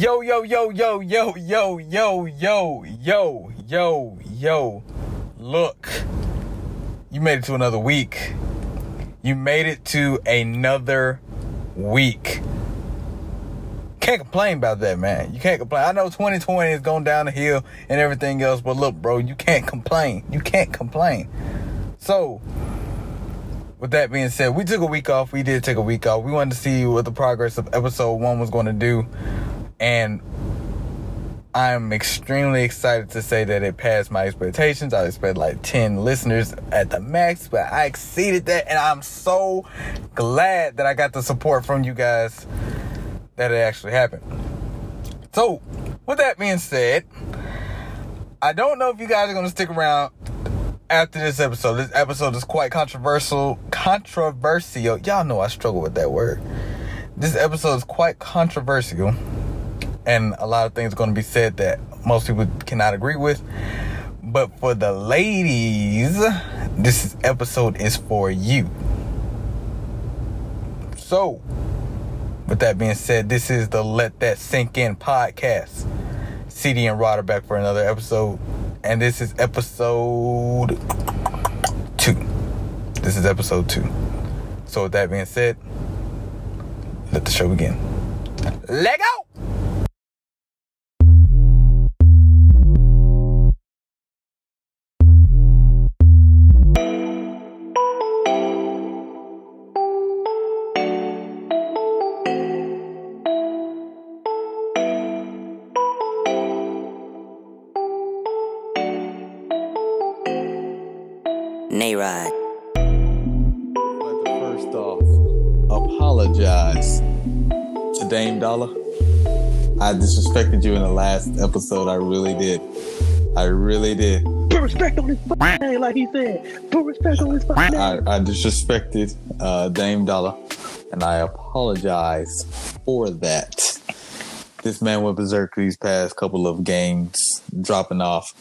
Yo, yo, yo, yo, yo, yo, yo, yo, yo, yo, yo. Look, you made it to another week. You made it to another week. Can't complain about that, man. You can't complain. I know 2020 is going down the hill and everything else, but look, bro, you can't complain. You can't complain. So, with that being said, we took a week off. We did take a week off. We wanted to see what the progress of episode one was going to do. And I'm extremely excited to say that it passed my expectations. I expected like 10 listeners at the max, but I exceeded that. And I'm so glad that I got the support from you guys that it actually happened. So, with that being said, I don't know if you guys are going to stick around after this episode. This episode is quite controversial. Controversial. Y'all know I struggle with that word. This episode is quite controversial. And a lot of things are going to be said that most people cannot agree with. But for the ladies, this episode is for you. So, with that being said, this is the Let That Sink In podcast. CD and Rod are back for another episode. And this is episode two. This is episode two. So, with that being said, let the show begin. Let Nayrod. First off, apologize to Dame Dollar. I disrespected you in the last episode. I really did. I really did. Put respect on his fucking name, like he said. Put respect on his fucking name. I, I disrespected uh, Dame Dollar, and I apologize for that. This man went berserk these past couple of games, dropping off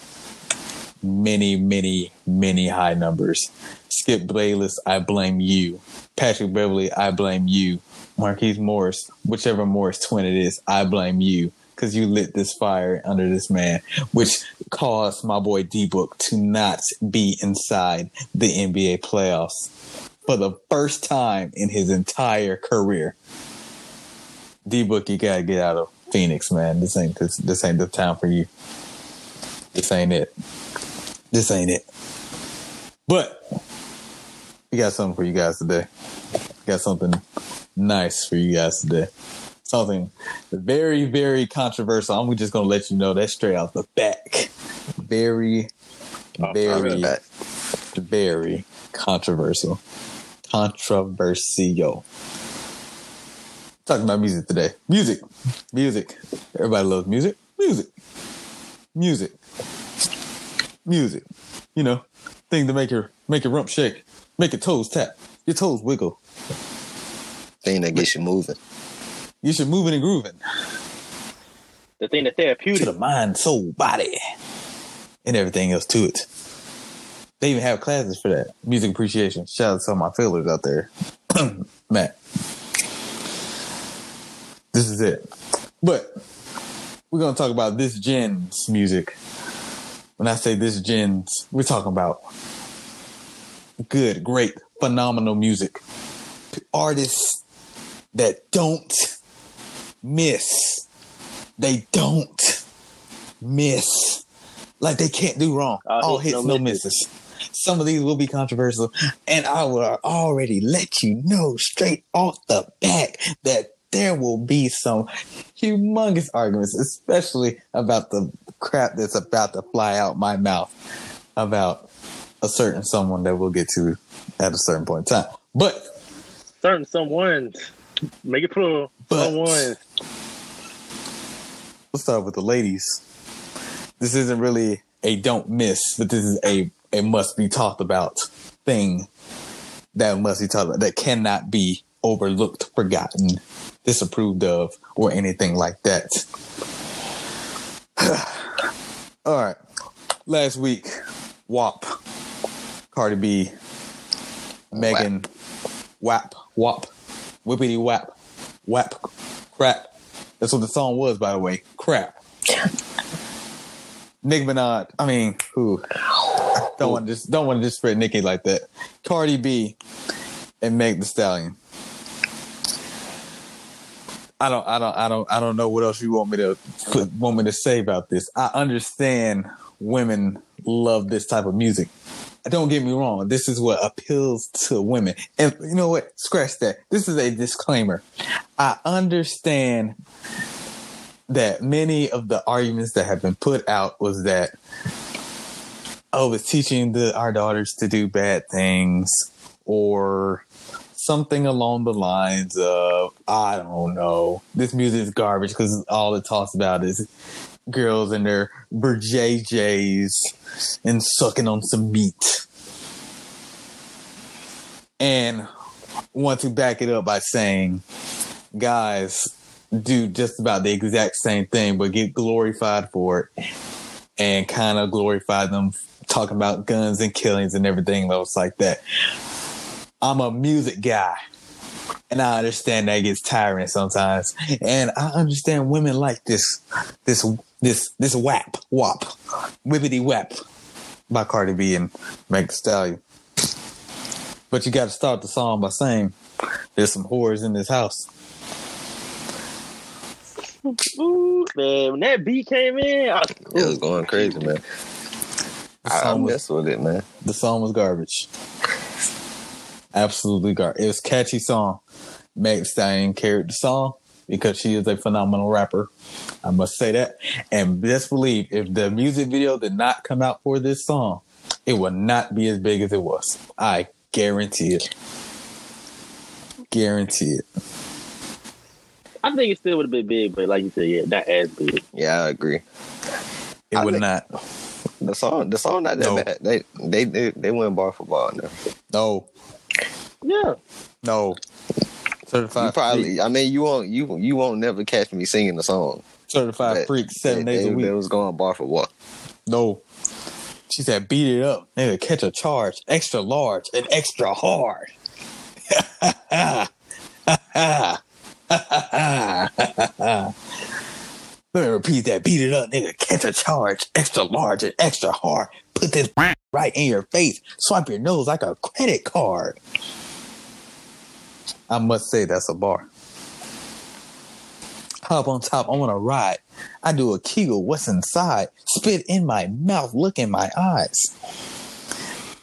many, many, many high numbers. Skip Bayless, I blame you. Patrick Beverley, I blame you. Marquise Morris, whichever Morris twin it is, I blame you because you lit this fire under this man, which caused my boy D Book to not be inside the NBA playoffs for the first time in his entire career. D Book, you gotta get out of Phoenix, man. This ain't this, this ain't the time for you. This ain't it. This ain't it. But we got something for you guys today. We got something nice for you guys today. Something very, very controversial. I'm just gonna let you know that straight off the back. Very, Oh, very, very controversial. Controversial. Talking about music today. Music. Music. Everybody loves music. Music. Music. Music. You know, thing to make your make your rump shake, make your toes tap, your toes wiggle. Thing that gets you moving. You should moving and grooving The thing that therapeutic to the mind, soul, body, and everything else to it. They even have classes for that. Music appreciation. Shout out to all my feelers out there. Matt. This is it. But we're gonna talk about this gen's music. When I say this gen's, we're talking about good, great, phenomenal music. Artists that don't miss. They don't miss. Like they can't do wrong. Uh, All All hits, no no misses. Some of these will be controversial, and I will already let you know straight off the back that there will be some humongous arguments, especially about the crap that's about to fly out my mouth about a certain someone that we'll get to at a certain point in time. But Certain someone's. Make it plural. But- Someone's. let's start with the ladies. This isn't really a don't miss, but this is a a must be talked about thing that must be talked about that cannot be overlooked, forgotten, disapproved of, or anything like that. All right. Last week, WAP, Cardi B, Megan, WAP, WAP, Whippity WAP, WAP, crap, That's what the song was, by the way. Crap. Nicki Minaj. I mean, who? Don't want to just don't want to just disrespect Nicki like that. Cardi B and Meg Thee Stallion. I don't, I don't, I don't, I don't know what else you want me to put, want me to say about this. I understand women love this type of music. Don't get me wrong. This is what appeals to women. And you know what? Scratch that. This is a disclaimer. I understand that many of the arguments that have been put out was that oh, it's teaching the, our daughters to do bad things or something along the lines of I don't know. This music is garbage because all it talks about is girls and their JJs and sucking on some meat. And want to back it up by saying, guys do just about the exact same thing, but get glorified for it and kind of glorify them talking about guns and killings and everything else like that. I'm a music guy. And I understand that gets tiring sometimes. And I understand women like this this this this WAP, WAP, Whippity WAP by Cardi B and Meg Thee Stallion. But you gotta start the song by saying there's some whores in this house. Ooh, man, when that beat came in, I, It was going crazy, man. I, I song was messed with it, man. the song was garbage. Absolutely garbage. It was a catchy song. Meg Thee Stallion carried the song because she is a phenomenal rapper. I must say that. And best believe if the music video did not come out for this song, it would not be as big as it was. I guarantee it. Guarantee it. I think it still would have been big, but like you said, yeah, not as big. Yeah, I agree. It I would think- not. The song, the song, not that No. bad. They, they, they, they went bar for bar. Now. No. Yeah, No. Certified You probably, freak. I mean, you won't, you, you won't never catch me singing the song. Certified But freak seven they, days a week. They was going bar for bar. No. She said, beat it up. Nigga, catch a charge. Extra large and extra hard. Let me repeat that. Beat it up, nigga. Catch a charge. Extra large and extra hard. Put this right in your face. Swipe your nose like a credit card. I must say that's a bar. Hop on top. I want to ride. I do a kegel. What's inside? Spit in my mouth. Look in my eyes.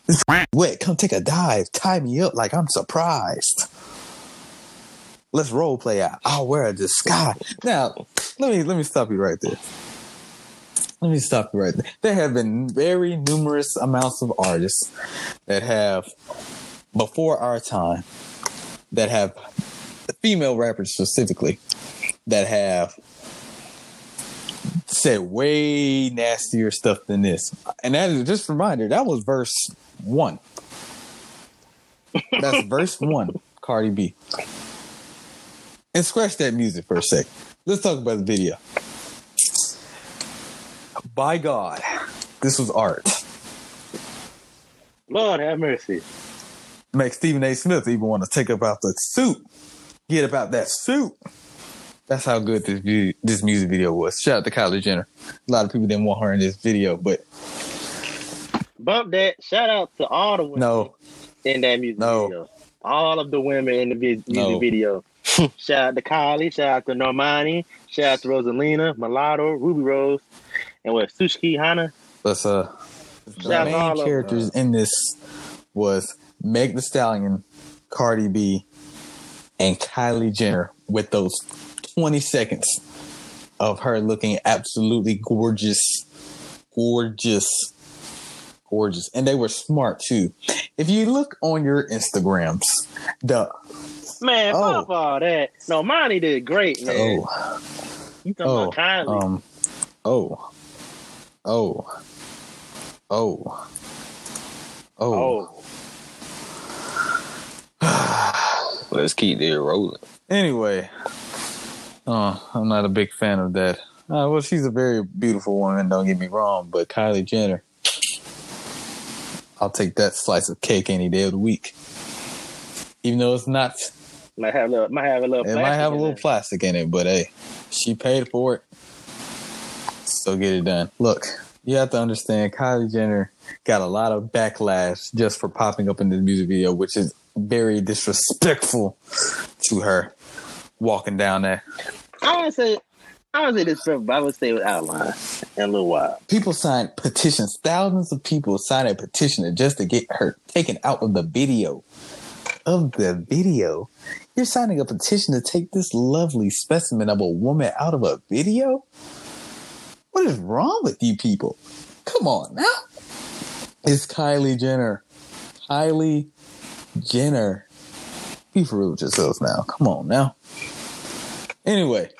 Wet. Come take a dive. Tie me up like I'm surprised. Let's role play out. I'll wear a disguise. Now, let me let me stop you right there. Let me stop you right there. There have been very numerous amounts of artists that have before our time that have female rappers specifically that have said way nastier stuff than this. And that is just a reminder, that was verse one. That's verse one, Cardi B. And scratch that music for a sec. Let's talk about the video. By God, this was art. Lord have mercy. Make Stephen A. Smith even want to take about the suit. Get about that suit. That's how good this view, this music video was. Shout out to Kylie Jenner. A lot of people didn't want her in this video, but Bump that. Shout out to all the women no, in that music No. video. All of the women in the vi- music No. video. shout out to Kylie. Shout out to Normani. Shout out to Rosalía, Mulatto, Rubi Rose, and what Sukihana. uh the Shout out to all main characters in this was Meg Thee Stallion, Cardi B, and Kylie Jenner with those 20 seconds of her looking absolutely gorgeous, gorgeous, gorgeous. And they were smart too. If you look on your Instagrams, the Man, Oh. fuck all that. No, Monty did great, man. oh, you talking oh, about Kylie? um, oh, oh, oh, oh. oh, Let's keep it rolling. Anyway, uh, I'm not a big fan of that. Uh, well, she's a very beautiful woman, don't get me wrong, but Kylie Jenner, I'll take that slice of cake any day of the week. Even though it's not Might have a little. Might have a little. It might have a plastic in little there. plastic in it, but hey, she paid for it. So get it done. Look, you have to understand Kylie Jenner got a lot of backlash just for popping up in this music video, which is very disrespectful to her walking down there. I to say. I to say this, but I would say with outline in a little while. People signed petitions, thousands of people signed a petition just to get her taken out of the video. Of the video? You're signing a petition to take this lovely specimen of a woman out of a video? What is wrong with you people? Come on now. It's Kylie Jenner. Kylie Jenner. Be for real with yourselves now. Come on now. Anyway,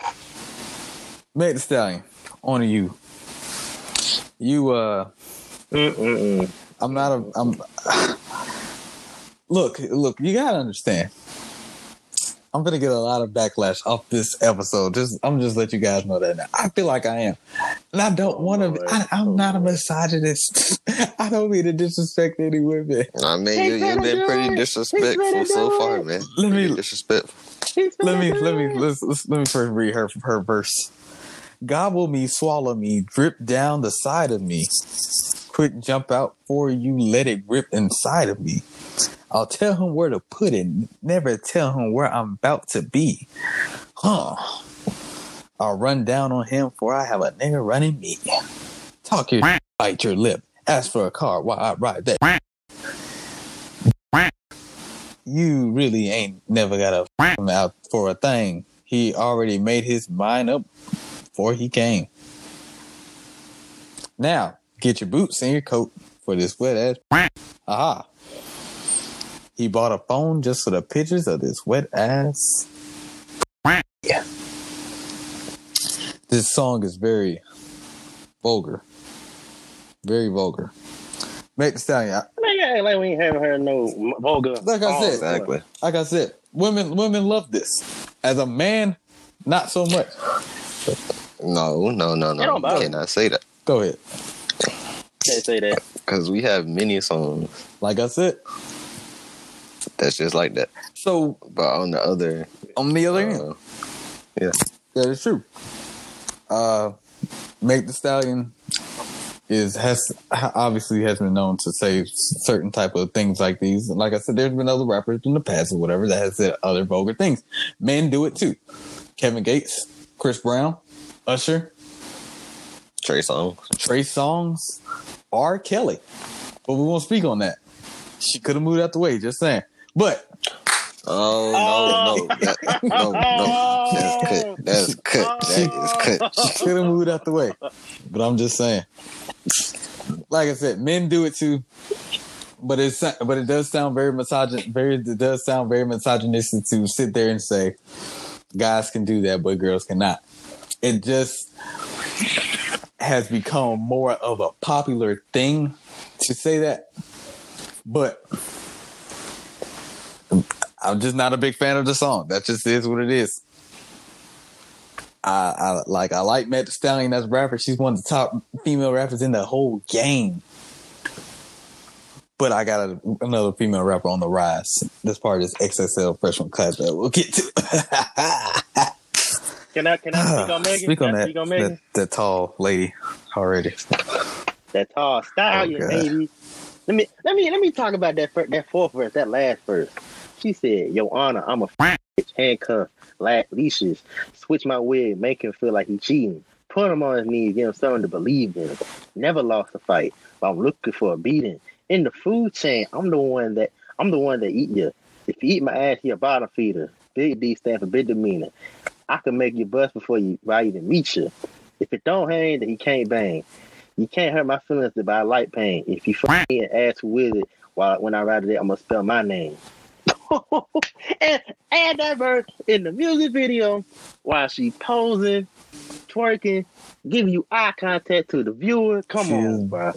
Meg Thee Stallion, on to you. You uh Mm-mm-mm. I'm not a I'm look, look, you gotta understand. I'm gonna get a lot of backlash off this episode. Just I'm just let you guys know that now. I feel like I am. And I don't wanna oh, be, I, I'm not a misogynist. I don't mean to disrespect any women. I mean, He's you, you've been pretty it. Disrespectful so far, man. Let me- Pretty disrespectful. Let me gonna let me let's, let's let me first read her her verse. Gobble me, swallow me, drip down the side of me. Quick jump out for you, let it rip inside of me. I'll tell him where to put it, never tell him where I'm about to be. Huh. I'll run down on him for I have a nigga running me. Talk your bite your lip. Ask for a car while I ride that. You really ain't never got a out for a thing. He already made his mind up before he came. Now, get your boots and your coat for this wet ass. Aha. He bought a phone just for the pictures of this wet ass. Yeah. This song is very vulgar. Very vulgar. Meg Thee Stallion. I- Man, yeah, like we ain't haven't heard no vulgar. Like I said. Exactly. Like I said, women women love this. As a man, not so much. No, no, no, It no. don't You cannot say that Go ahead. Can't say that. because we have many songs Like I said. that's just like that. So But on the other, on the other hand, uh, yeah, that is true. Uh, Meg Thee Stallion is has obviously has been known to say certain type of things like these. Like I said, there's been other rappers in the past or whatever that has said other vulgar things. Men do it too. Kevin Gates, Chris Brown, Usher, Trey Songz. Trey Songz, R. Kelly. But we won't speak on that. She could have moved out the way, just saying. But Oh no, no, oh. that, no, no, that's cut. That's cut. That is oh. cut. she could have moved out the way. But I'm just saying. Like I said, men do it too. But it's but it does sound very misogyn very it does sound very misogynistic to sit there and say guys can do that, but girls cannot. It just has become more of a popular thing to say that. But I'm just not a big fan of the song. That just is what it is. I, I like I like Thee Stallion as a rapper. She's one of the top female rappers in the whole game. But I got a, another female rapper on the rise. This part is XXL freshman class that we'll get to. Can I can I speak on Megan? Speak on that, Speak on Megan? that that tall lady already. That tall stallion, Oh, baby. Let me let me let me talk about that that fourth verse, that last verse. She said, "Your Honor, I'm a bitch, handcuff, lack leashes, switch my wig, make him feel like he cheating, put him on his knees, give him something to believe in. Never lost a fight, but I'm looking for a beating. In the food chain, I'm the one that I'm the one that eat you. If you eat my ass, you're a bottom feeder. Big D stand for big demeanor. I can make you bust before you I even meet you. If it don't hang, then he can't bang. You can't hurt my feelings by light pain. If you fuck me and ask who is it, while when I ride it, I'm gonna spell my name. And add that verse in the music video while she posing, twerking, giving you eye contact to the viewer. Come on, bro.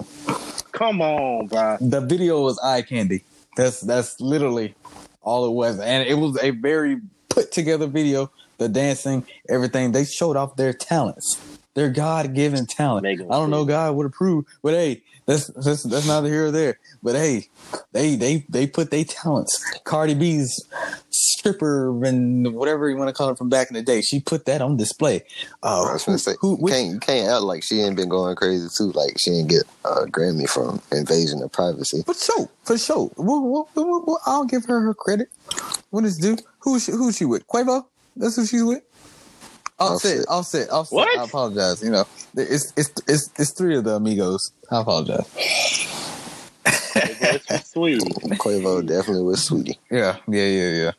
Come on, bro. The video was eye candy. That's that's literally all it was, and it was a very put together video. The dancing, everything they showed off their talents. They're God given talent. I don't know God would approve, but hey, that's that's that's neither here or there. But hey, they they they put their talents. Cardi B's stripper and whatever you want to call it from back in the day, she put that on display. Uh, I was gonna say, who, which- can't can't act like she ain't been going crazy too. Like she ain't get a Grammy from Invasion of Privacy. For sure, for sure. Well, well, well, I'll give her her credit. What is due? Who's she, who's she with? Quavo? That's who she's with. Offset, Offset. offset, offset. What? I apologize. You know, it's it's it's it's three of the amigos. I apologize. It's sweet. Quavo definitely was sweetie. Yeah, yeah, yeah, yeah.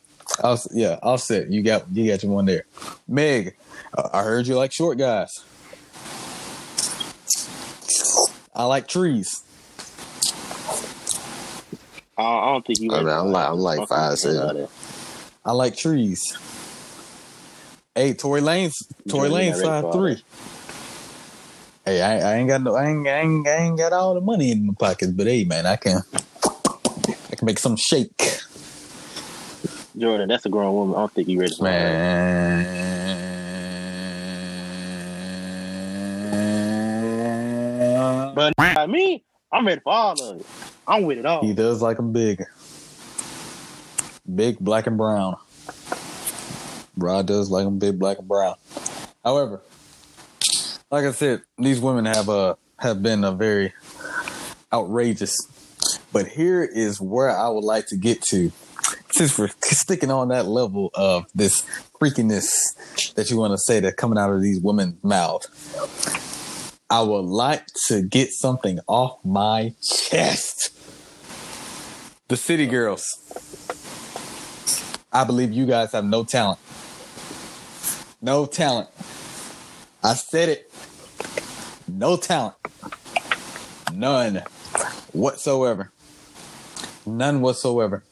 I'll, yeah, offset. You got you got your one there. Meg, uh, I heard you like short guys. I like trees. I I don't think you. I mean, I'm like I'm like five think seven. I like trees. Hey, Tory Lanez Tory You're Lane's not ready five three. Hey, I, I ain't got no, I ain't, I ain't, I ain't got all the money in my pockets, but hey, man, I can, I can make some shake, Jordan, that's a grown woman. I don't think you ready for man. But I me, I'm ready for all of it. I'm with it all. He does like them big, big black and brown. Rod does like them big black and brown. However, like I said, these women have uh have been a very outrageous. But here is where I would like to get to, since we're sticking on that level of this freakiness that you want to say that coming out of these women's mouths. I would like to get something off my chest. The City Girls. I believe you guys have no talent. No talent. I said it. No talent. None whatsoever. None whatsoever.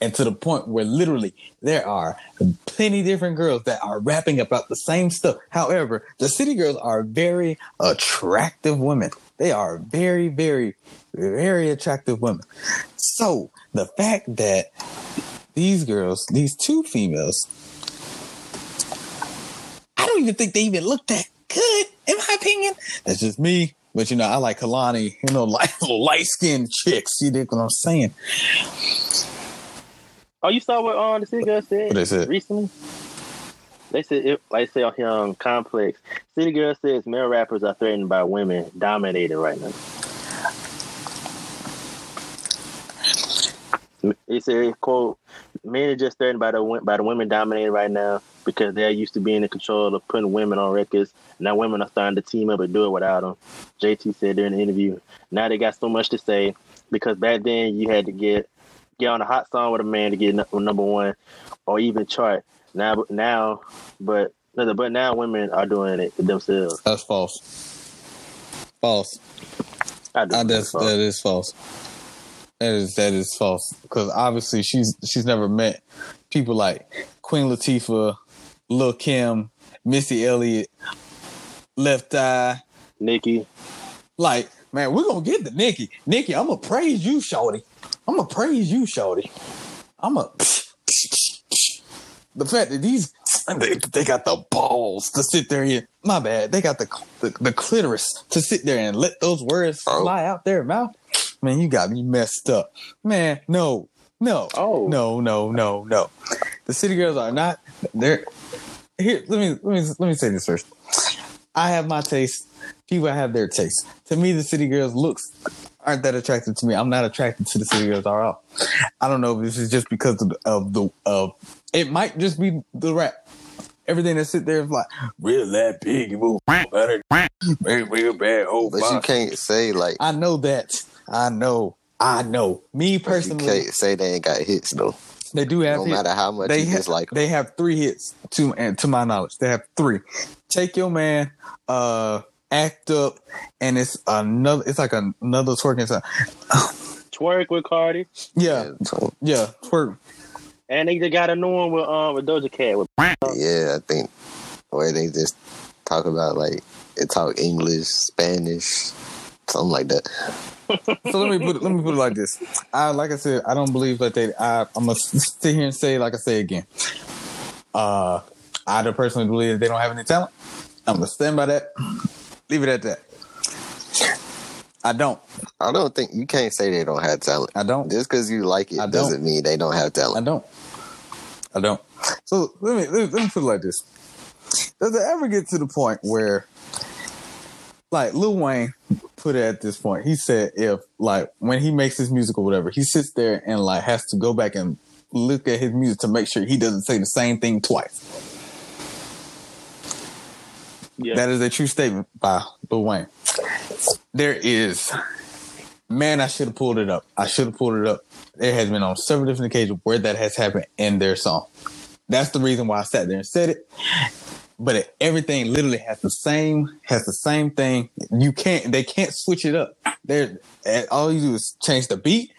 And to the point where literally there are plenty different girls that are rapping about the same stuff. However, the city girls are very attractive women. They are very, very, very attractive women. So the fact that these girls, these two females, I don't even think they even look that good, in my opinion. That's just me. But you know, I like Kalani, you know, like light skinned chicks. You dig what I'm saying? Oh, you saw what um the city girl said What they said? recently? They said, it, like say on on Complex, City Girl says male rappers are threatened by women dominating right now. It said, "quote Men are just threatened by the by the women dominating right now because they're used to being in control of putting women on records. Now women are starting to team up and do it without them." JT said during the interview. Now they got so much to say because back then you had to get get on a hot song with a man to get nu- number one or even chart. Now, now, but but now women are doing it themselves. That's false. False. I do I, that's, so. that is false. That is that is false because obviously she's she's never met people like Queen Latifah, Lil Kim, Missy Elliott, Left Eye. Nicki. Like man, we're gonna get the Nicki. Nicki, I'm gonna praise you, Shorty. I'm gonna praise you, Shorty. I'm a the fact that these they, they got the balls to sit there and my bad they got the, the the clitoris to sit there and let those words Oh. fly out their mouth man you got me messed up. Man no no Oh. no no no no. The city girls are not they're here let me let me let me say this first. I have my taste. People have their taste. To me the city girls looks aren't that attractive to me. I'm not attracted to the city girls at all. I don't know if this is just because of the of the of it might just be the rap. Everything that sit there is like real that big you move better real, real bad oh But you can't say like i know that i know i know me you personally can't say they ain't got hits though. they do have No hits. matter how much they you ha- dislike 'em. they have three hits to and to my knowledge they have three take your man uh act up and it's another it's like another twerking song Twerk with Cardi. yeah yeah twerk And they just got a new one with um with Doja Cat with yeah, I think where they just talk about like they talk English, Spanish, something like that. So let me put it, let me put it like this. I like I said, I don't believe that they. I, I'm gonna sit here and say, like I say again. Uh, I don't personally believe that they don't have any talent. I'm gonna stand by that. Leave it at that. I don't. I don't think you can't say they don't have talent. I don't. Just because you like it doesn't mean they don't have talent. I don't. I don't. So let me let me, let me put it like this: Does it ever get to the point where, like Lil Wayne put it at this point? He said if like when he makes his music or whatever, he sits there and like has to go back and look at his music to make sure he doesn't say the same thing twice. Yeah. That is a true statement by Lil Wayne. There is, man, I should have pulled it up. I should have pulled it up. There has been on several different occasions where that has happened in their song. That's the reason why I sat there and said it. But it, everything literally has the same has the same thing. You can't they can't switch it up. There, all you do is change the beat,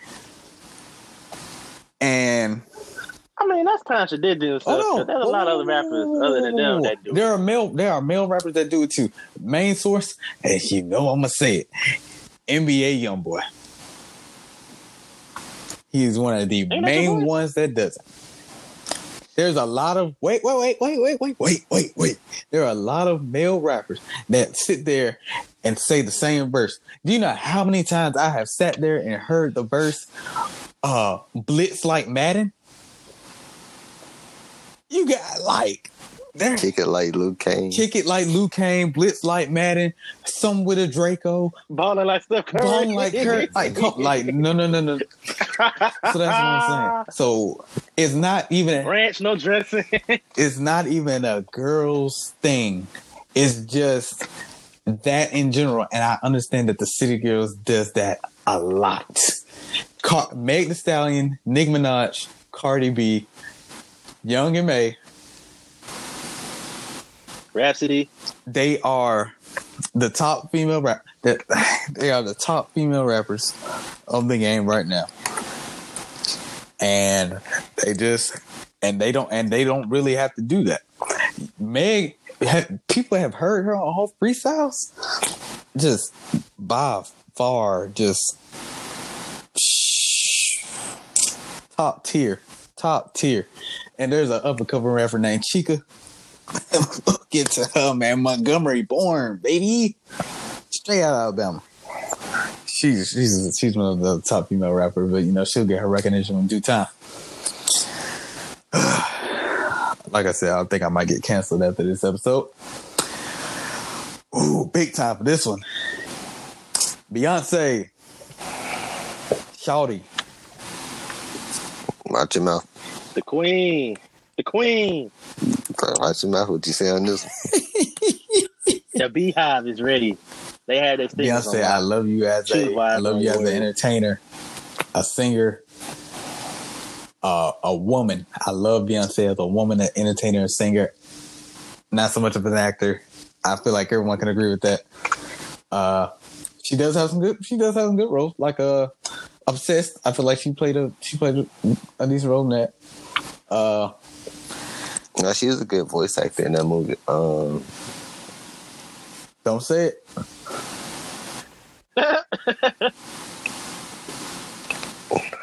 and I mean, that's contradicting and stuff. Oh, no. 'cause There's a lot of other rappers other than them that do. it. There are male there are male rappers that do it too. Main source, and you know I'm gonna say it. NBA YoungBoy. He is one of the Ain't main ones that does it. There's a lot of wait, wait, wait, wait, wait, wait, wait, wait, wait. There are a lot of male rappers that sit there and say the same verse. Do you know how many times I have sat there and heard the verse uh blitz like Madden? You got like there Kick it like Luke Kane. kick it like Luke Kane, blitz like Madden, some with a Draco, Balling like Steph Curry. ball like Kurt, like come, like no no no no. So that's what I'm saying. So it's not even Ranch, no dressing. it's not even a girl's thing. It's just that in general, and I understand that the City Girls does that a lot. Car- Meg Thee Stallion, Nicki Minaj, Cardi B, Young M.A, Rhapsody. they are the top female rap they are the top female rappers of the game right now. And they just and they don't and they don't really have to do that. Meg people have heard her on all freestyles. Just by far just top tier. Top tier. And there's an upper cover rapper named Chika. Get to her, man. Montgomery born, baby. Straight out of Alabama. She's she's she's one of the top female rappers, but you know, she'll get her recognition in due time. like I said, I think I might get canceled after this episode. Ooh, big time for this one. Beyonce. Shawty. Watch your mouth. The Queen. The Queen. Watch your mouth. What you say on this one? The Beehive is ready. They had their thing. Beyonce, on I love you as Choose a, I wisely, love you as an entertainer, a singer, uh, a woman. I love Beyonce as a woman, an entertainer, a singer. Not so much of an actor. I feel like everyone can agree with that. Uh, she does have some good. She does have some good roles, like uh, obsessed. I feel like she played a she played a, a decent role in that. Uh, No, she was a good voice actor in that movie. Um, don't say it.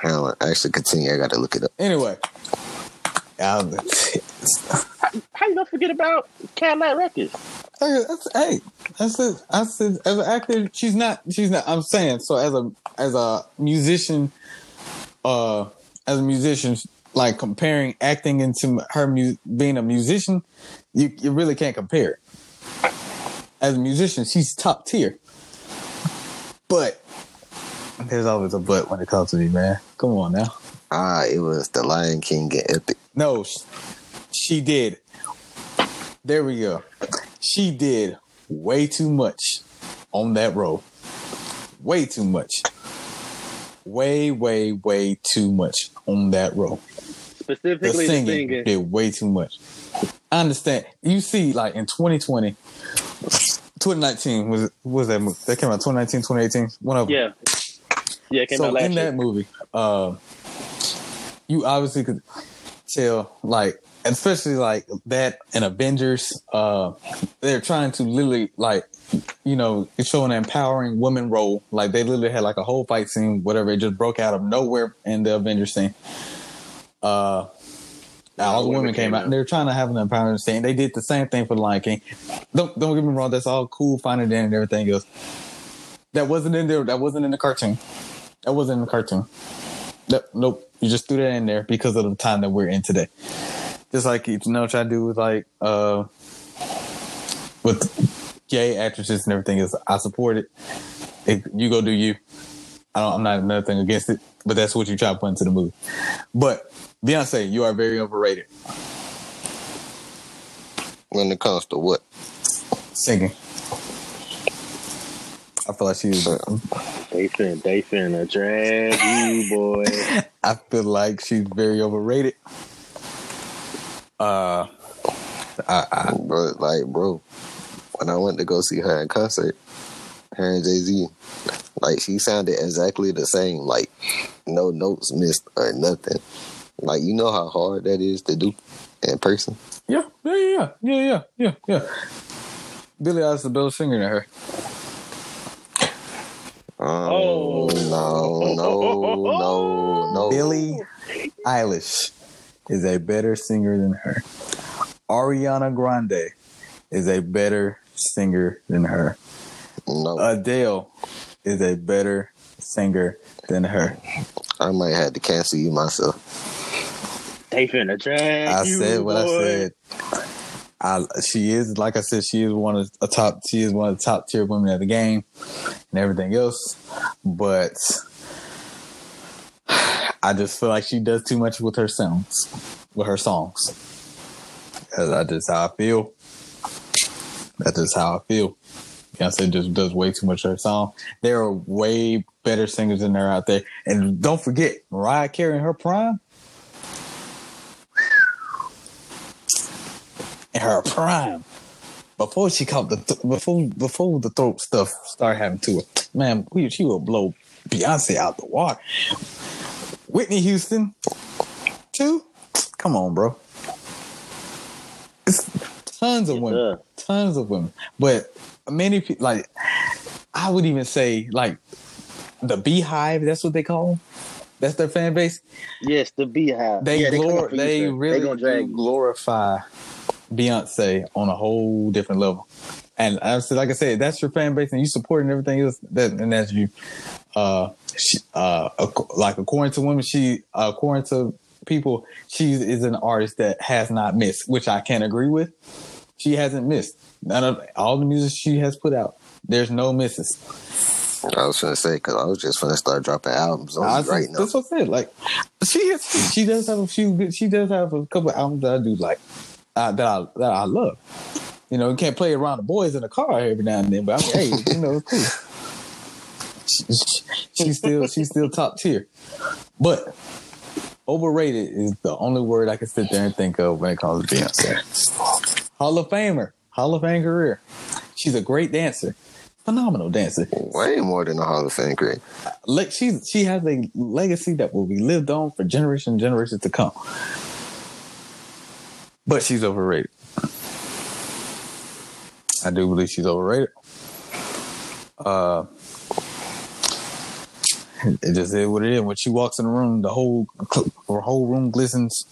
I don't actually continue. I got to look it up. Anyway, um, How you gonna forget about Cadillac Records? Hey, that's, hey, that's it. I said as an actor, she's not. She's not. I'm saying so as a as a musician, uh, as a musician, like comparing acting into her mu- being a musician, you you really can't compare. it. As a musician, she's top tier, but there's always a but when it comes to me, man. Come on now. Ah, it was The Lion King and Epic. No, she did. There we go. She did way too much on that role. Way too much. Way, way, way too much on that role. Specifically the singing singing. did way too much. I understand. You see, like in 2020, 2019 was was that movie? That came out 2019, 2018. One of them Yeah. Yeah, came so out last in year. that movie, uh, you obviously could tell, like, especially like that in Avengers, uh, they're trying to literally like, you know, it's showing an empowering woman role. Like they literally had like a whole fight scene, whatever. It just broke out of nowhere in the Avengers scene. Uh, all the women came out and they're trying to have an empowerment saying they did the same thing for the Lion King. Don't don't get me wrong, that's all cool, fine and dandy and everything else. That wasn't in there. That wasn't in the cartoon. That wasn't in the cartoon. That, nope. You just threw that in there because of the time that we're in today. Just like you know, what I do with like uh with gay actresses and everything is I support it. If you go do you. I don't, I'm not nothing against it, but that's what you try to put into the movie. But Beyonce, you are very overrated. When it comes to what? Singing. I feel like she's. They finna, they finna drag you, boy. I feel like she's very overrated. Uh, I, I, Bro, like, bro, when I went to go see her in concert, her and Jay Z, like, she sounded exactly the same. Like, no notes missed or nothing. Like, you know how hard that is to do in person? yeah, yeah, yeah, yeah, yeah, yeah, yeah. Billie Eilish is a better singer than her. Oh, no, no, no, no. Billie Eilish is a better singer than her. Ariana Grande is a better singer than her. No, Adele is a better singer than her. I might have to cancel you myself. They finna drag I you, said what I said. I, she is like I said, she is one of a top. She is one of the top tier women of the game, and everything else. But I just feel like she does too much with her songs, with her songs. That's just how I feel. That's just how I feel. Beyonce just does way too much of her song. There are way better singers than her out there. And don't forget, Mariah Carey in her prime. In her prime. Before she caught the th- before before the throat stuff started happening to her, man, she will blow Beyonce out the water. Whitney Houston, two. Come on, bro. It's tons of women, sir. tons of women, but many people like I would even say like the Beehive. That's what they call them. That's their fan base. Yes, the Beehive. They yeah, glor- for you, they really they gonna drag glorify Beyonce on a whole different level. And uh, I said, like I said, that's your fan base, and you supporting everything else. That and that's you. Uh, she, uh, like according to women, she uh, according to people, she is an artist that has not missed, which I can't agree with. She hasn't missed none of all the music she has put out. There's no misses. I was gonna say because I was just gonna start dropping albums on right now. That's what I said. Like she has, she does have a few good. She does have a couple albums that I do like uh, that I that I love. You know, you can't play around the boys in the car every now and then, but I mean, hey, you know, it's cool. She, she- she's still she's still top tier, but overrated is the only word I can sit there and think of when it comes to Beyonce. Hall of Famer, Hall of Fame career. She's a great dancer, phenomenal dancer. Way more than a Hall of Fame grade. Like she she has a legacy that will be lived on for generations and generations to come. But she's overrated. I do believe she's overrated. Uh it just is what it is. When she walks in the room, the whole her whole room glistens,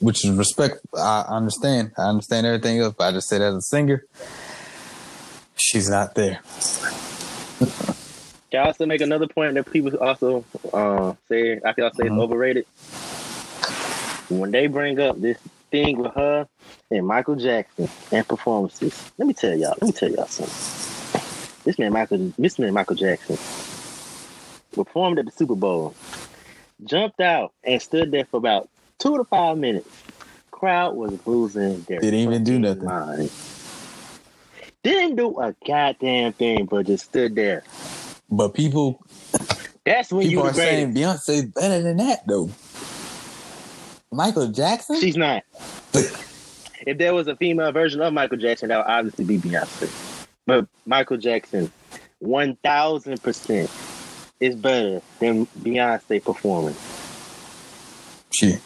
which is respect. I understand. I understand everything else, but I just said as a singer, she's not there. Can I also make another point that people also uh, say I can also say Mhm. it's overrated? When they bring up this thing with her and Michael Jackson and performances, let me tell y'all, let me tell y'all something. This man Michael this man Michael Jackson performed at the Super Bowl, jumped out and stood there for about two to five minutes. Crowd was losing their Didn't even do nothing. mind. Didn't do a goddamn thing, but just stood there. But people That's when people you are saying. Beyonce's better than that though. Michael Jackson? She's not. If there was a female version of Michael Jackson, that would obviously be Beyonce. But Michael Jackson, one thousand percent, is better than Beyonce performing, she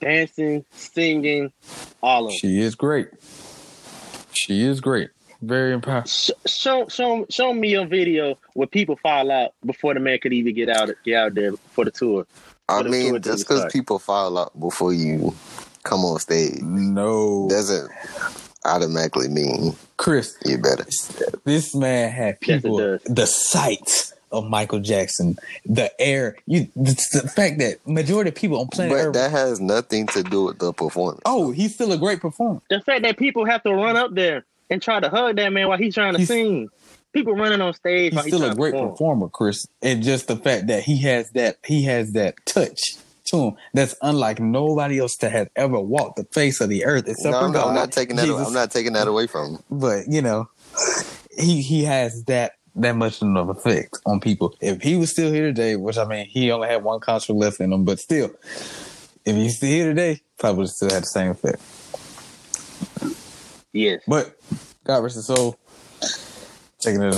dancing, singing, all of it. she is great. She is great. Very impressive. Sh- show, show, show me a video where people fall out before the man could even get out, get out there for the tour. I the mean, didn't just because people file out before you come on stage No, doesn't automatically mean Chris. you better. This man had people does. the sights of Michael Jackson, the air. You the, the fact that majority of people on planet But Earth. that has nothing to do with the performance. oh, he's still a great performer. The fact that people have to run up there and try to hug that man while he's trying to He's- sing. People running on stage He's while he's still a great perform. performer, Chris. And just the fact that he has that he has that touch to him that's unlike nobody else that has ever walked the face of the earth except No, for I'm, God. not, I'm not taking that. Jesus. I'm not taking that away from him. but you know, he he has that that much of an effect on people. If he was still here today, which I mean, he only had one concert left in him, but still, if he's still here today, probably would still had the same effect. Yes. But God rest his soul, taking it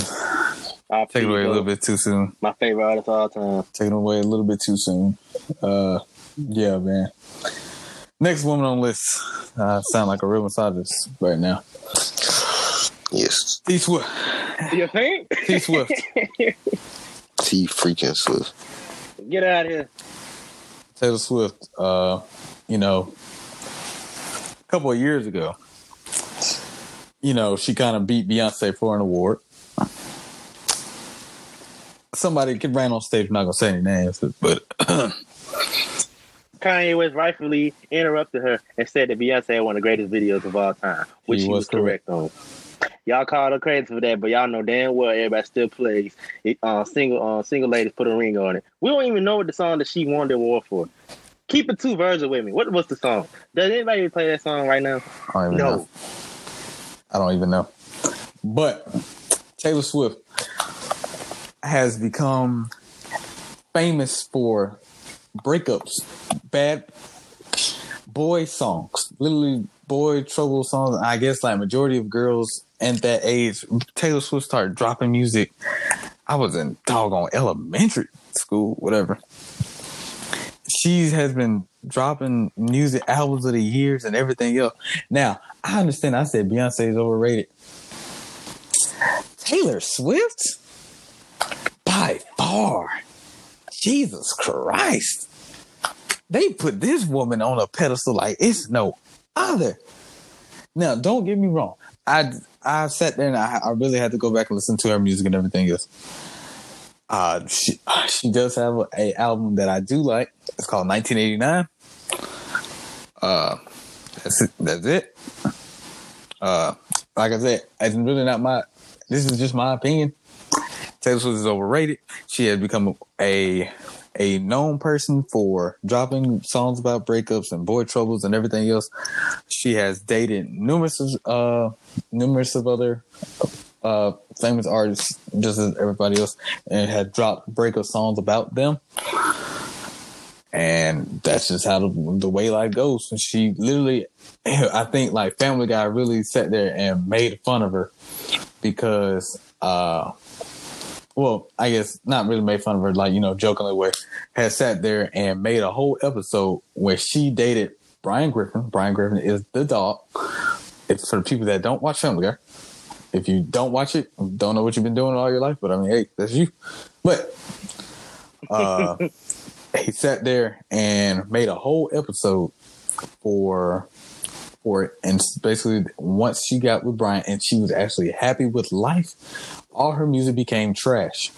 I'll taking it away a little bit too soon. My favorite artist of all time. Taking it away a little bit too soon. Uh, yeah, man. Next woman on the list. Uh, sound like a real misogynist right now. Yes, T Swift. You think? T Swift. T freaking Swift. Get out of here. Taylor Swift, uh, you know, a couple of years ago, you know, she kind of beat Beyonce for an award. Somebody could ran on stage, I'm not gonna say any names, but Kanye West rightfully interrupted her and said that Beyonce had one of the greatest videos of all time, which He he, was was correct on. Y'all call her crazy for that, but y'all know damn well everybody still plays it, uh, single uh, single ladies put a ring on it. We don't even know what the song that she won the award for. Keep it two virgin with me. What was the song? Does anybody play that song right now? I don't even No. know. I don't even know. But Taylor Swift has become famous for breakups, bad boy songs, literally boy trouble songs. I guess like majority of girls at that age, Taylor Swift started dropping music. I was in doggone elementary school, whatever. She has been dropping music albums of the years and everything else. Now, I understand I said Beyonce is overrated. Taylor Swift? By far. Jesus Christ. They put this woman on a pedestal like it's no other. Now, don't get me wrong. I I sat there and I, I really had to go back and listen to her music and everything else. Uh, she she does have a, a album that I do like. It's called 1989. Uh, that's it. That's it. Uh, like I said, it's really not my. This is just my opinion. Taylor Swift is overrated. She has become a a known person for dropping songs about breakups and boy troubles and everything else. She has dated numerous uh numerous of other uh famous artists just as everybody else and had dropped breakup songs about them. And that's just how the, the way life goes. And she literally, I think like Family Guy really sat there and made fun of her because, uh, well, I guess not really made fun of her, like, you know, jokingly, where had sat there and made a whole episode where she dated Brian Griffin. Brian Griffin is the dog. It's for the people that don't watch Family Guy. If you don't watch it, don't know what you've been doing all your life, but I mean, hey, that's you. But uh, he sat there and made a whole episode for and basically, once she got with Brian and she was actually happy with life, all her music became trash.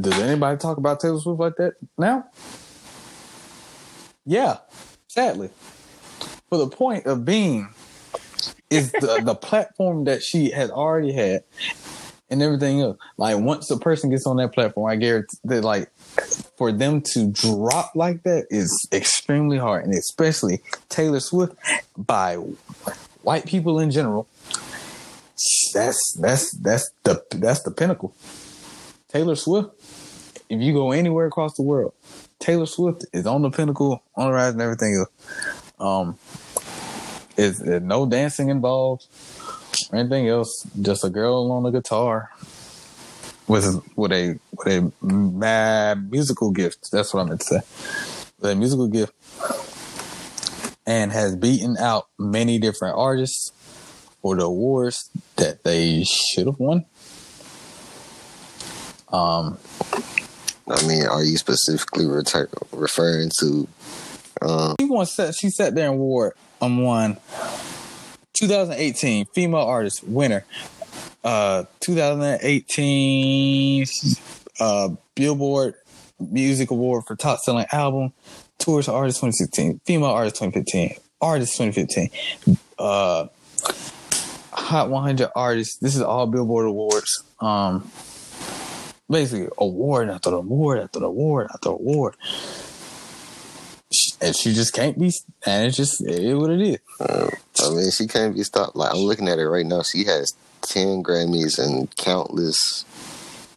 Does anybody talk about Taylor Swift like that now? Yeah, sadly. For the point of being is the, the platform that she has already had and everything else. Like once a person gets on that platform, I guarantee that like for them to drop like that is extremely hard, and especially Taylor Swift by white people in general. That's that's that's the that's the pinnacle. Taylor Swift. If you go anywhere across the world, Taylor Swift is on the pinnacle, on the rise, and everything else. Um, is no dancing involved or anything else. Just a girl on a guitar with with a with a mad musical gift. That's what I meant to say. With a musical gift, and has beaten out many different artists for the awards that they should have won. Um, I mean, are you specifically retur- referring to? Um, She won. Set, she sat there and wore um won 2018 female artist winner. Uh, 2018 uh Billboard Music Award for top selling album. Tourist Artist 2016, Female Artist 2015, Artist 2015. Uh, Hot 100 Artists. This is all Billboard awards. Um, basically award after award after award after award and she just can't be and it's just it is what it is I mean, she can't be stopped. Like I'm looking at it right now. She has ten Grammys and countless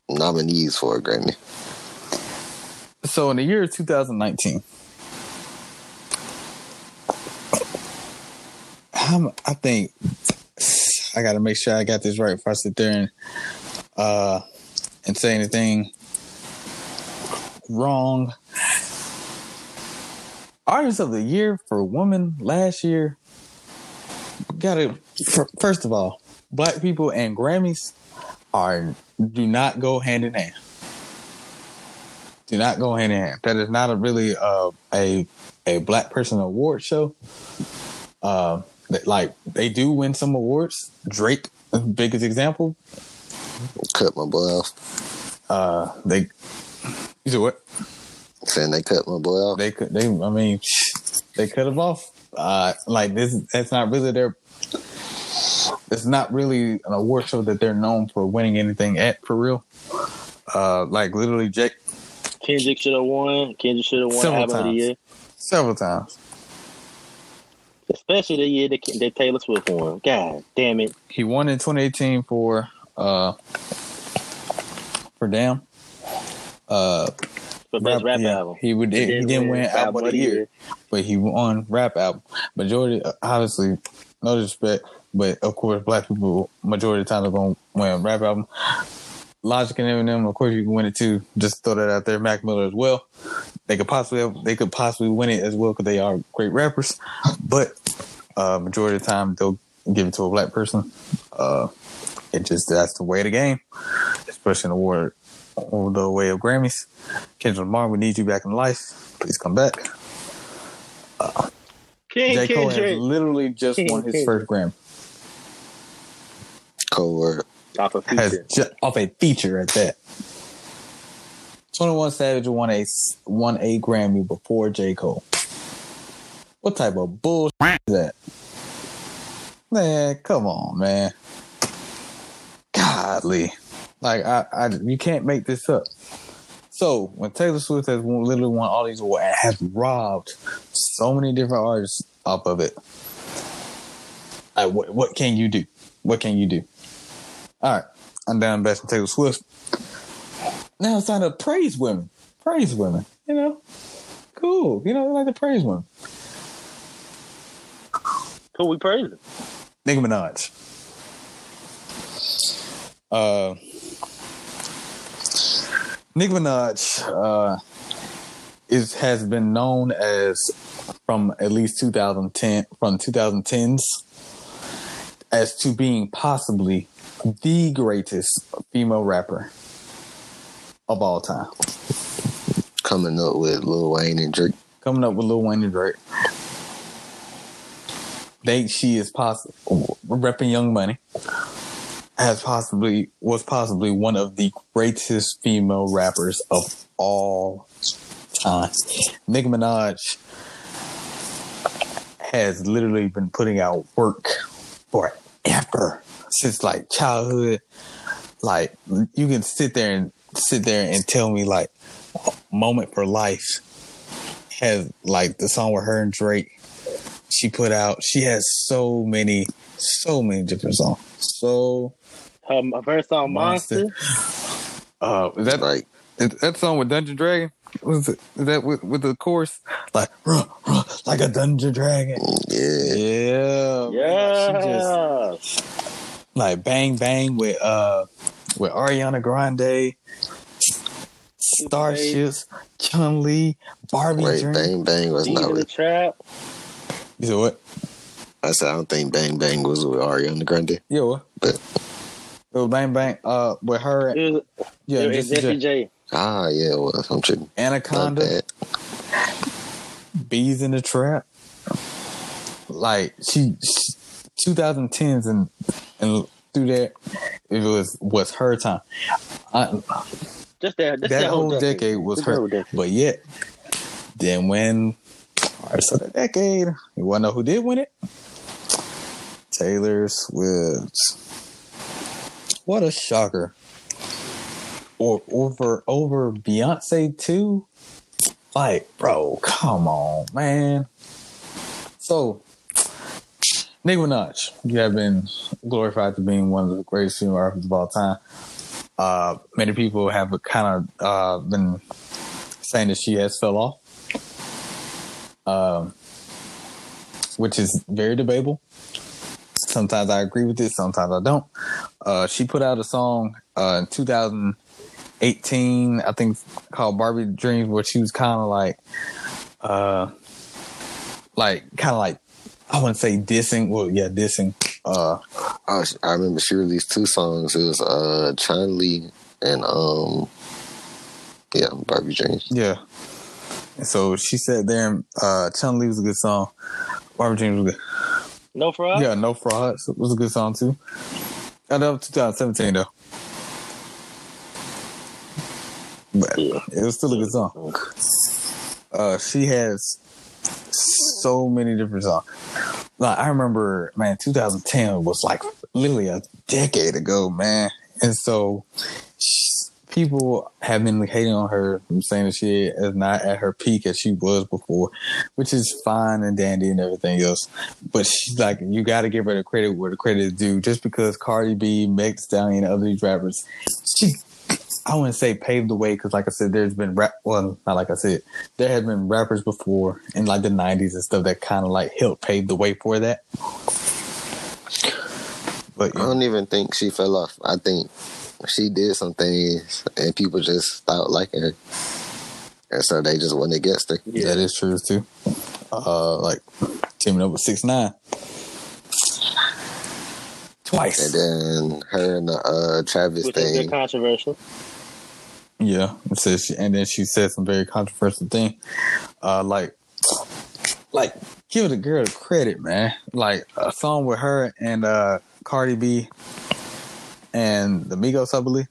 nominees for a Grammy. so in the year of 2019 how, i think i gotta make sure i got this right before i sit there and uh and say anything wrong artist of the year for woman last year gotta first of all black people and grammys are do not go hand in hand do not go hand in hand. That is not a really uh, a a black person award show. Uh, that, like they do win some awards. Drake, biggest example. Cut my boy off. Uh, they you said what? Saying they cut my boy off. They could. They. I mean, they cut him off. Uh, like this. That's not really their. It's not really an award show that they're known for winning anything at for real. Uh, like literally, Jake Kendrick should have won. Kendrick should have won Several album of the times. year, several times. especially the year that, that Taylor Swift won. God damn it! he won in 2018 for uh for damn uh For best rap yeah, album. he would he didn't win album of the year but he won rap album majority obviously no disrespect but of course black people majority of the time are gonna win rap album Logic and Eminem, of course, you can win it too. Just throw that out there. Mac Miller as well. They could possibly have, they could possibly win it as well because they are great rappers. But uh, majority of the time, they'll give it to a black person. Uh, it just that's the way of the game, especially in the war over the way of Grammys. Kendrick Lamar, we need you back in life. Please come back. King J. Cole has literally just won his first Grammy. Cold off a feature. just off a feature at that. Twenty One Savage won a won a Grammy before J Cole. What type of bullshit is that? Man, come on, man. Godly, like I, I, you can't make this up. So when Taylor Swift has won, literally won all these awards and has robbed so many different artists off of it, like what, what can you do? What can you do? All right, I'm down best Taylor Swift. Now it's time to praise women. Praise women. You know, cool. You know, I like to praise women. Who we praising? Nicki Minaj. Uh, Nicki Minaj uh, is has been known as from at least 2010 from 2010s as to being possibly the greatest female rapper of all time. Coming up with Lil Wayne and Drake. Coming up with Lil Wayne and Drake. They she is possible repping Young Money. Has possibly was possibly one of the greatest female rappers of all time. Nicki Minaj has literally been putting out work forever since like childhood. Like you can sit there and sit there and tell me like moment for life has like the song with her and Drake. She put out. She has so many, so many different songs. So Her, her first song, Monster. Monster. uh, is that Like is that song with Dungeon Dragon? Was it is that with, with the chorus like "Ruh, ruh, like a Dungeon Dragon? yeah. Yeah, man, She just Yeah. Like bang bang with uh with Ariana Grande, Starships, Chun Li, Barbie Wait, Dream. Bang Bang was Beat not in the with trap. You said what? I said I don't think Bang Bang was with Ariana Grande. Yeah, what? But It was bang bang uh with her. It was, Yeah, it was Jessie Jesse J. J. Ah, yeah, it was. I'm tripping. Not Anaconda. Beez in the Trap. Like she, she 2010s and and through that, it was was her time. I, Just that, just that whole decade was Just her. decade. But yet, then when artist of the decade, you want to know who did win it? Taylor Swift. What a shocker! Or over over Beyonce too. Like, bro, come on, man. So, Nicki Minaj, you have been glorified to being one of the greatest female rappers of all time. Uh, many people have kind of uh, been saying that she has fell off, um, which is very debatable. Sometimes I agree with it, sometimes I don't. Uh, she put out a song uh, in 2018, I think, called "Barbie Dreams," where she was kind of like, uh, like kind of like I wouldn't say dissing. Well, yeah, dissing. Uh, sh- I remember she released two songs. It was uh Chun Li and um yeah, Barbie Dreams. Yeah. And so she sat there and uh Chun Li was a good song. Barbie Dreams was good. No fraud. Yeah, No Frauds was a good song too. I know 2017 though. But Yeah. it was still a good song. Uh she has so many different songs. Like I remember, man, 2010 was like literally a decade ago, man. And so people have been hating on her, saying that she is not at her peak as she was before, which is fine and dandy and everything else. But she's like, you got to give her the credit where the credit is due. Just because Cardi B, Meg Thee Stallion, other these rappers, she, I wouldn't say paved the way because, like I said, there's been rap. Well, not like I said, there have been rappers before in like the '90s and stuff that kind of like helped pave the way for that. But I don't even think she fell off. I think she did some things and people just stopped liking her. And so they just went against her. Yeah. that is true too. Uh, like teaming up with six nine twice. And then her and the uh, Travis Which is thing. controversial. Yeah, it says she, and then she said some very controversial thing, uh, like, like give the girl the credit, man. Like a song with her and uh, Cardi B and the Migos, I believe.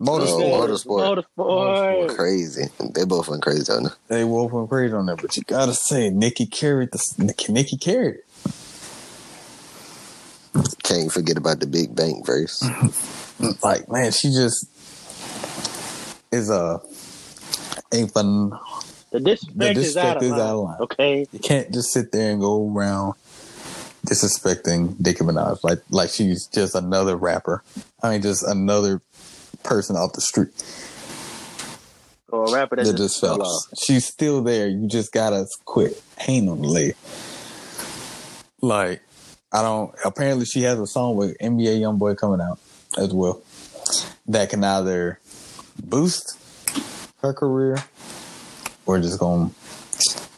Motorsport. Oh, Motorsport. Motorsport. Crazy. They both went crazy on her. They both went crazy on that, but you gotta say Nicki carried the Nicki, Nicki carried it. Can't forget about the Big Bank verse. Like man, she just is uh, a ain't fun. The disrespect, The is, out of, is line. out of line. Okay. You can't just sit there and go around disrespecting Nicki Minaj like like she's just another rapper. I mean, just another person off the street Or a rapper that that just fell. off. She's still there. You just gotta quit hating on the lady. Like, I don't. Apparently, she has a song with NBA YoungBoy coming out as well that can either boost her career or just gonna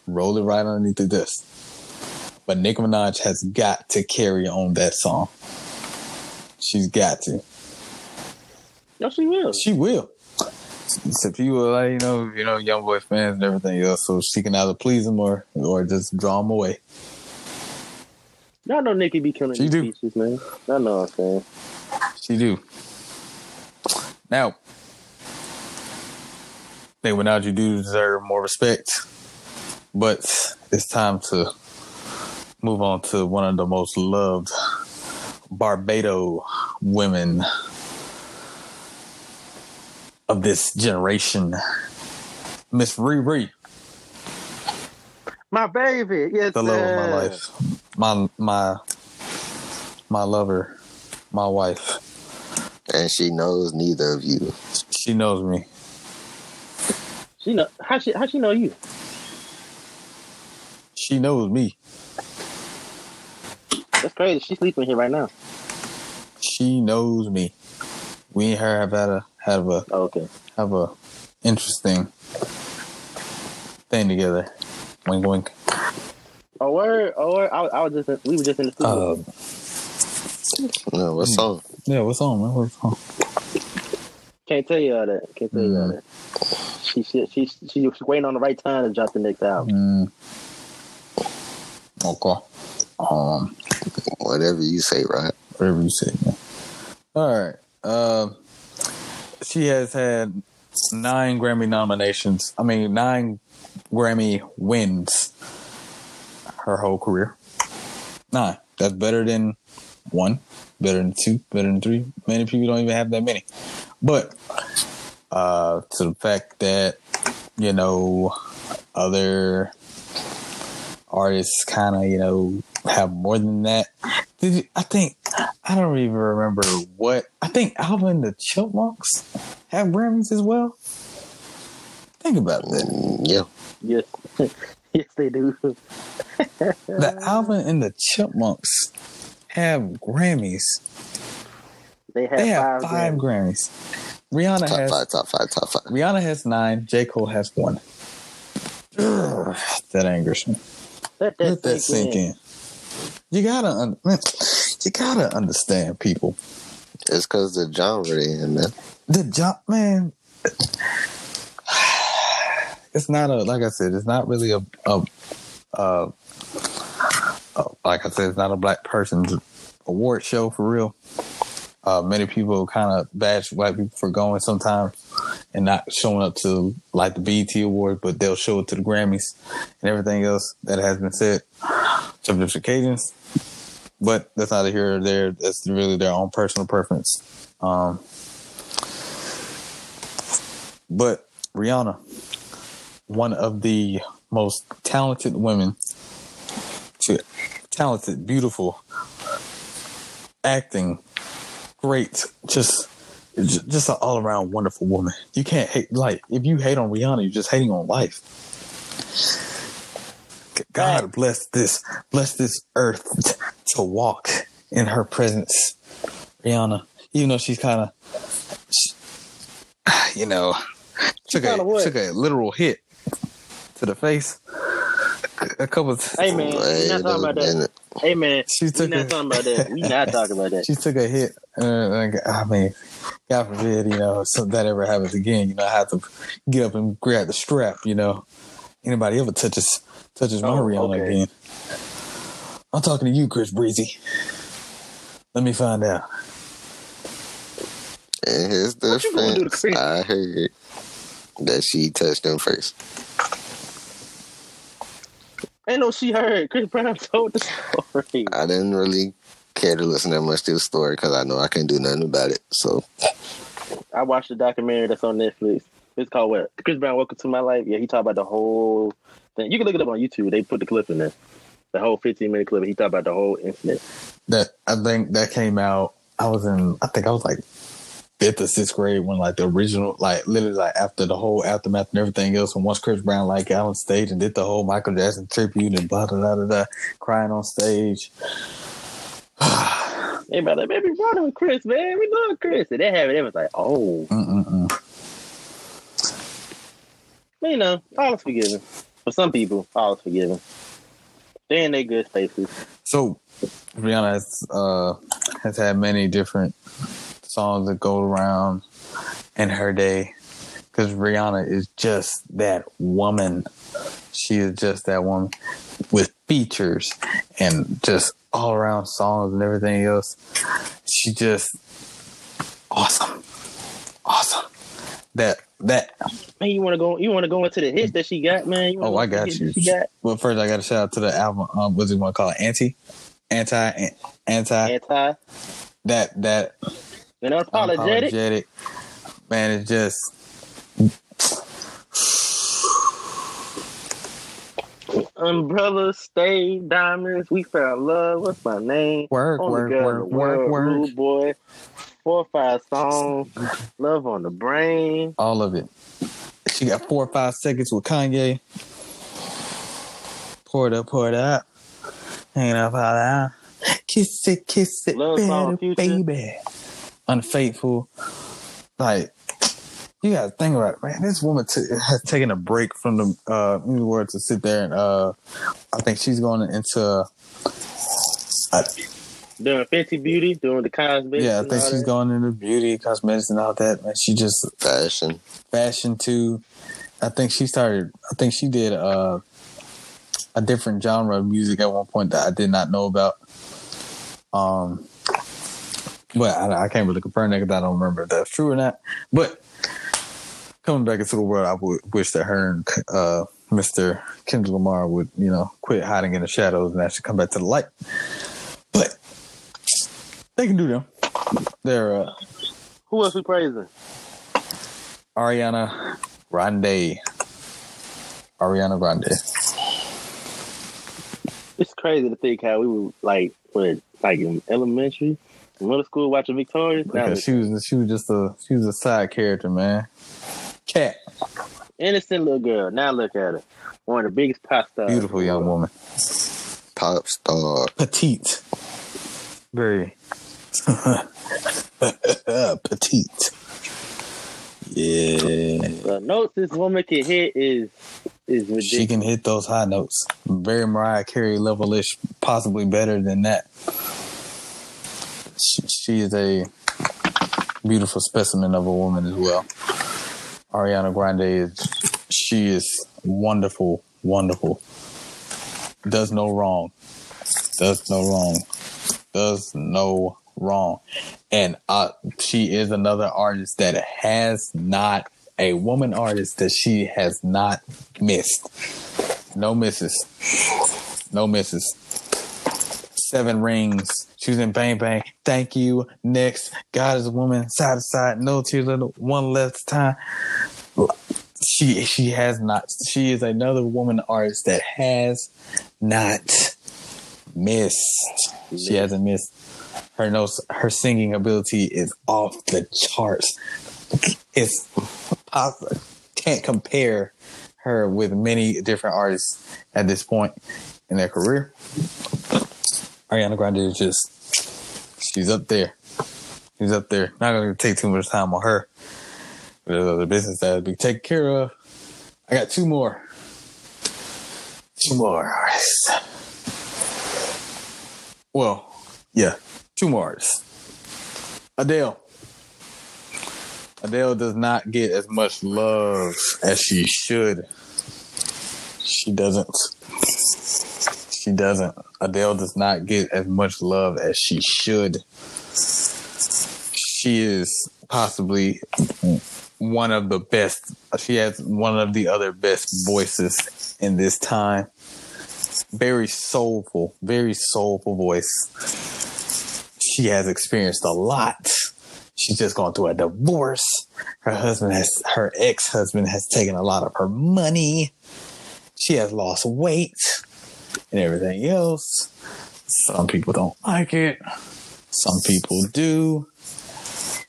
roll it right underneath the. But Nicki Minaj has got to carry on that song. She's got to. No, she will. She will. So people like you know, you know, YoungBoy fans and everything else. So she can either please them or or just draw them away. Y'all know Nicki be killing She these do. pieces, man. I know what I'm saying. She do. Now, they without you do deserve more respect, but it's time to move on to one of the most loved Barbado women of this generation, Miss Riri. My baby. Yes, the love of my life, my my my lover, my wife. And she knows neither of you. She knows me. She know how she how she know you? She knows me. That's crazy. She's sleeping here right now. She knows me. We and her have had a have a Oh, okay. have a interesting thing together. Wink, wink. Oh word, oh word. I, was- I was just in, we were just in the studio. Uh, No, what Hmm. yeah. What's on, man? What's on? Can't tell you all that. Can't tell you all Mm. that. She she she she was waiting on the right time to drop the next album. Mm. Okay. Um, Whatever you say, right? whatever you say, man. All right. Uh, she has had nine Grammy nominations. I mean, nine Grammy wins her whole career. Nine. That's better than one, better than two, better than three. Many people don't even have that many. But uh, to the fact that, you know, other artists kind of, you know, have more than that. Did you, I think, I don't even remember what, I think Alvin and the Chipmunks have Grammys as well. Think about that. Mm, yeah. Yes, yes, they do. The Alvin and the Chipmunks have Grammys. They have They have five. five Grammys. Grammys. Rihanna Top has five, top five, top five. Rihanna has nine. J Cole has one. Ugh, that angers me. Let that, Let that sink in. You gotta, un- man, you gotta understand people. It's because the genre they in, man. The job, man. It's not a like I said. It's not really a, a, a, a like I said. It's not a black person's award show for real. Uh, many people kind of bash white people for going sometimes and not showing up to like the BET Awards, but they'll show it to the Grammys and everything else that has been said some different occasions. But that's neither here or there. That's really their own personal preference. Um, but Rihanna, one of the most talented women, to talented, beautiful, acting, great, just just an all around wonderful woman. You can't hate like if you hate on Rihanna, you're just hating on life. God bless this bless this earth to walk in her presence, Rihanna. Even though she's kind of, you know, took a took a literal hit to the face. A couple. Of, Hey man, we not talking about that. Hey man, She took not a- talking about that. We not talking about that. she took a hit. Uh, like, I mean, God forbid, you know, so that ever happens again. You know, I have to get up and grab the strap. You know, anybody ever touches touches my Oh, Rihanna okay. again? I'm talking to you, Chris Breezy. Let me find out. In his What you gonna do to defense, I heard that she touched him first. Ain't no she heard. Chris Brown told the story. I didn't really care to listen that much to the story because I know I can't do nothing about it. So I watched the documentary that's on Netflix. It's called what? Chris Brown, Welcome to My Life. Yeah, he talked about the whole thing. You can look it up on YouTube. They put the clip in there. The whole 15 minute clip. He talked about the whole incident. That I think that came out. I was in. I think I was like fifth or sixth grade when like the original, like literally like after the whole aftermath and everything else. And once Chris Brown like got on stage and did the whole Michael Jackson tribute and blah blah blah blah, blah crying on stage. Everybody like, baby, brother with Chris, man. We love Chris. And they have it. It was like, oh, Mm-mm-mm. you know, all is forgiven. For some people, all is forgiven. They're in their good spaces. So Rihanna has uh has had many different songs that go around in her day because Rihanna is just that woman. She is just that woman with features and just all around songs and everything else. She just awesome, awesome. That that Man, you want to go? You want to go into the hits that she got, man? You Oh, I got you. got Well, first I got to shout out to the album. Um, what's it want to call it? Anti, anti, anti. anti That that and unapologetic. unapologetic. Man, it's just Umbrella, stay, diamonds. We found love. What's my name? work, Only work, girl work, work, work. Boy. Four or five songs. Love on the brain. All of it. She got four or five seconds with Kanye. Pour it up, pour it up. Hanging up all that. Kiss it, kiss it, Love better, baby. Unfaithful. Like, you gotta think about it, man. This woman t- has taken a break from the uh in the world to sit there and uh I think she's going into a, doing Fenty Beauty, doing the cosmetics. Yeah, I think she's that. going into beauty, cosmetics, and all that. Man, she just Fashion. fashion too. I think she started. I think she did uh, a different genre of music at one point that I did not know about. Um, but I, I can't really confirm that because I don't remember if that's true or not. But coming back into the world, I would wish that her and uh, Mr. Kendrick Lamar would, you know, quit hiding in the shadows and actually come back to the light. But they can do them. They're uh, Who else we praising? Ariana Grande. Ariana Grande. It's crazy to think how we were like, what, like in elementary, middle school, watching Victorious. Because she was she was just a she was a side character, man. Cat, innocent little girl. Now look at her, one of the biggest pop stars. beautiful young woman, Pop star. petite, very petite. Yeah, The notes this woman can hit is is ridiculous. she can hit those high notes. Very Mariah Carey level ish, possibly better than that. She, she is a beautiful specimen of a woman as well. Ariana Grande is she is wonderful, wonderful. Does no wrong. Does no wrong. Does no wrong. And uh, she is another artist that has not a woman artist that she has not missed. No misses. No misses. Seven rings. She was in Bang Bang. Thank you. Next. God is a woman. Side to side. No tears. Little. One last time. She she has not. She is another woman artist that has not missed. She hasn't missed. Her notes, her singing ability is off the charts. It's I can't compare her with many different artists at this point in their career. Ariana Grande is just she's up there. She's up there. Not gonna take too much time on her. There's other business that has to be care of. I got two more. Two more artists. Well, yeah, two more artists. Adele. Adele does not get as much love as she should. She doesn't. She doesn't. Adele does not get as much love as she should. She is possibly one of the best. She has one of the other best voices in this time. Very soulful, very soulful voice. She has experienced a lot. She's just gone through a divorce. Her husband has, her ex husband has taken a lot of her money. She has lost weight and everything else. Some people don't like it. Some people do.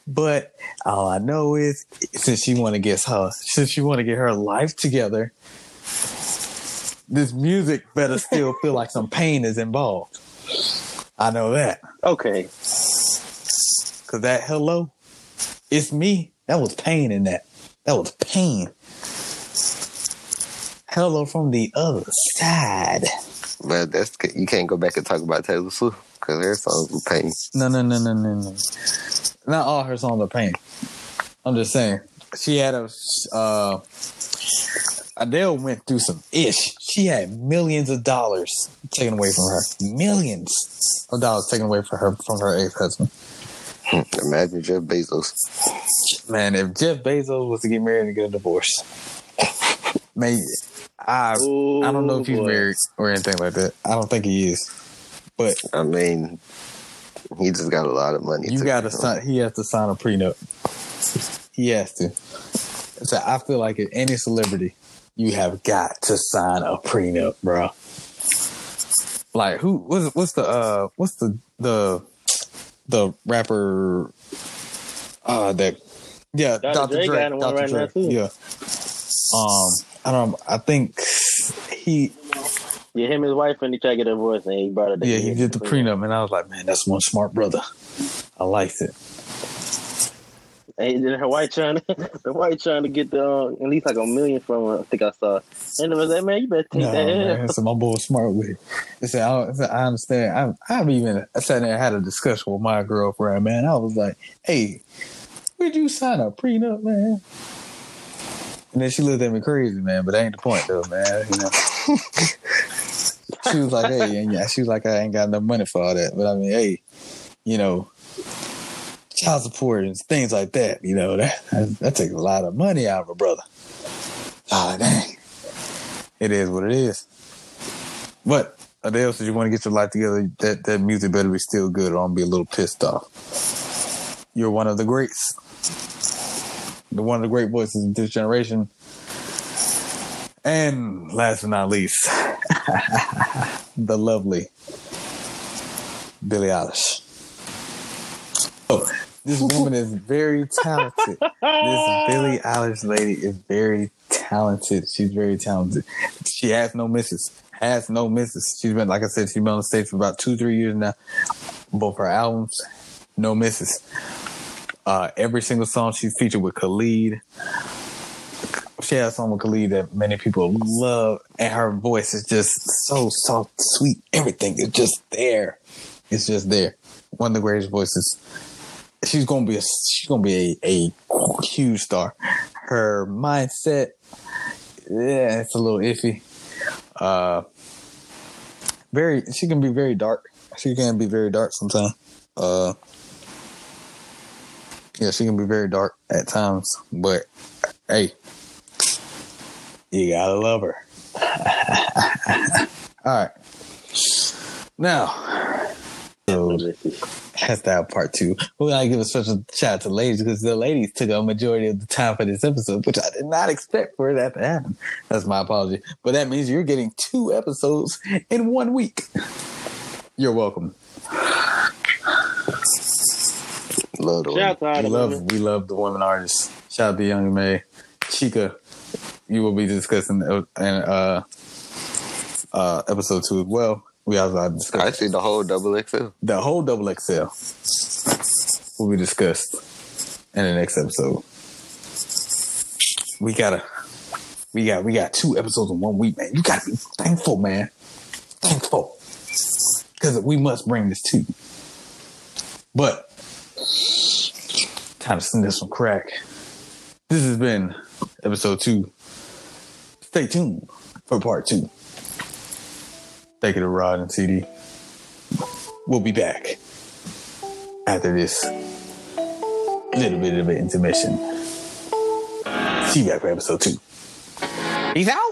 But all I know is since she want to get her since she want to get her life together, this music better still feel like some pain is involved. I know that. Okay, Cause that hello, it's me. That was pain in that. That was pain. Hello from the other side. But that's you can't go back and talk about Taylor Swift because her songs were pain. No, no, no, no, no, no. Not all her songs are pain. I'm just saying. She had a uh Adele went through some ish. She had millions of dollars taken away from her. Millions of dollars taken away from her from her ex husband. Imagine Jeff Bezos. Man, if Jeff Bezos was to get married and get a divorce, maybe I I don't know if he's boy. married or anything like that. I don't think he is. But I mean, he just got a lot of money. you to- got to sign. He has to sign a prenup. He has to. So I feel like if any celebrity, you have got to sign a prenup, bro. Like who? What's what's the uh? What's the the the rapper? Uh, that yeah, Dr. Dr. Dre Dre. Dr. right Dre. Yeah. Um, I don't. I think he Yeah, him and his wife and he tried to get a divorce and he brought it. yeah he did the prenup, and I was like, man, that's one smart brother. I liked it. Hey, then her white trying to the white trying to get the uh, at least like a million from her. I think I saw. And it was like, man, you better take No, that. man. So my boy was smart with it. They said, I, I said, I understand. I, I've even sat there and had a discussion with my girlfriend, man. I was like, hey, where'd you sign a prenup, man? And then she looked at me crazy, man. But that ain't the point, though, man. You know. she was like, hey, and yeah, she was like, I ain't got enough money for all that. But I mean, hey, you know, child support and things like that, you know, that that, takes a lot of money out of a brother. Oh, dang. It is what it is. But Adele says you want to get your life together, that, that music better be still good or I'm gonna be a little pissed off. You're one of the greats. One of the great voices of this generation. And last but not least, the lovely Billie Eilish. Oh, this woman is very talented. This Billie Eilish lady is very talented. She's very talented. She has no misses. Has no misses. She's been, like I said, she's been on the stage for about two, three years now. Both her albums, no misses. Uh, every single song she's featured with Khalid. She has a song with Khalid that many people love, and her voice is just so soft, sweet. Everything is just there. It's just there. One of the greatest voices she's gonna be a she's gonna be a, a huge star. Her mindset, yeah, it's a little iffy. Uh, very, she can be very dark. She can be very dark sometimes. Uh, yeah, she can be very dark at times, but hey, you gotta love her. All right, now. So, that's that part two. We gotta give a special shout out to ladies because the ladies took a majority of the time for this episode, which I did not expect for that to happen. That's my apology. But that means you're getting two episodes in one week. You're welcome. Love the Shout out We love women. we love the women artists. Shout out to Young M.A. Chika, you will be discussing in uh uh episode two as well. We also have discussed I see the whole double XL. the whole double XL will be discussed in the next episode. We gotta, we got, we got two episodes in one week, man. You gotta be thankful, man. Thankful, because we must bring this to you. But time to send this some crack. This has been episode two. Stay tuned for part two. Thank you to Rod and CD. We'll be back after this little bit of an intermission. See you back for episode two. Peace out.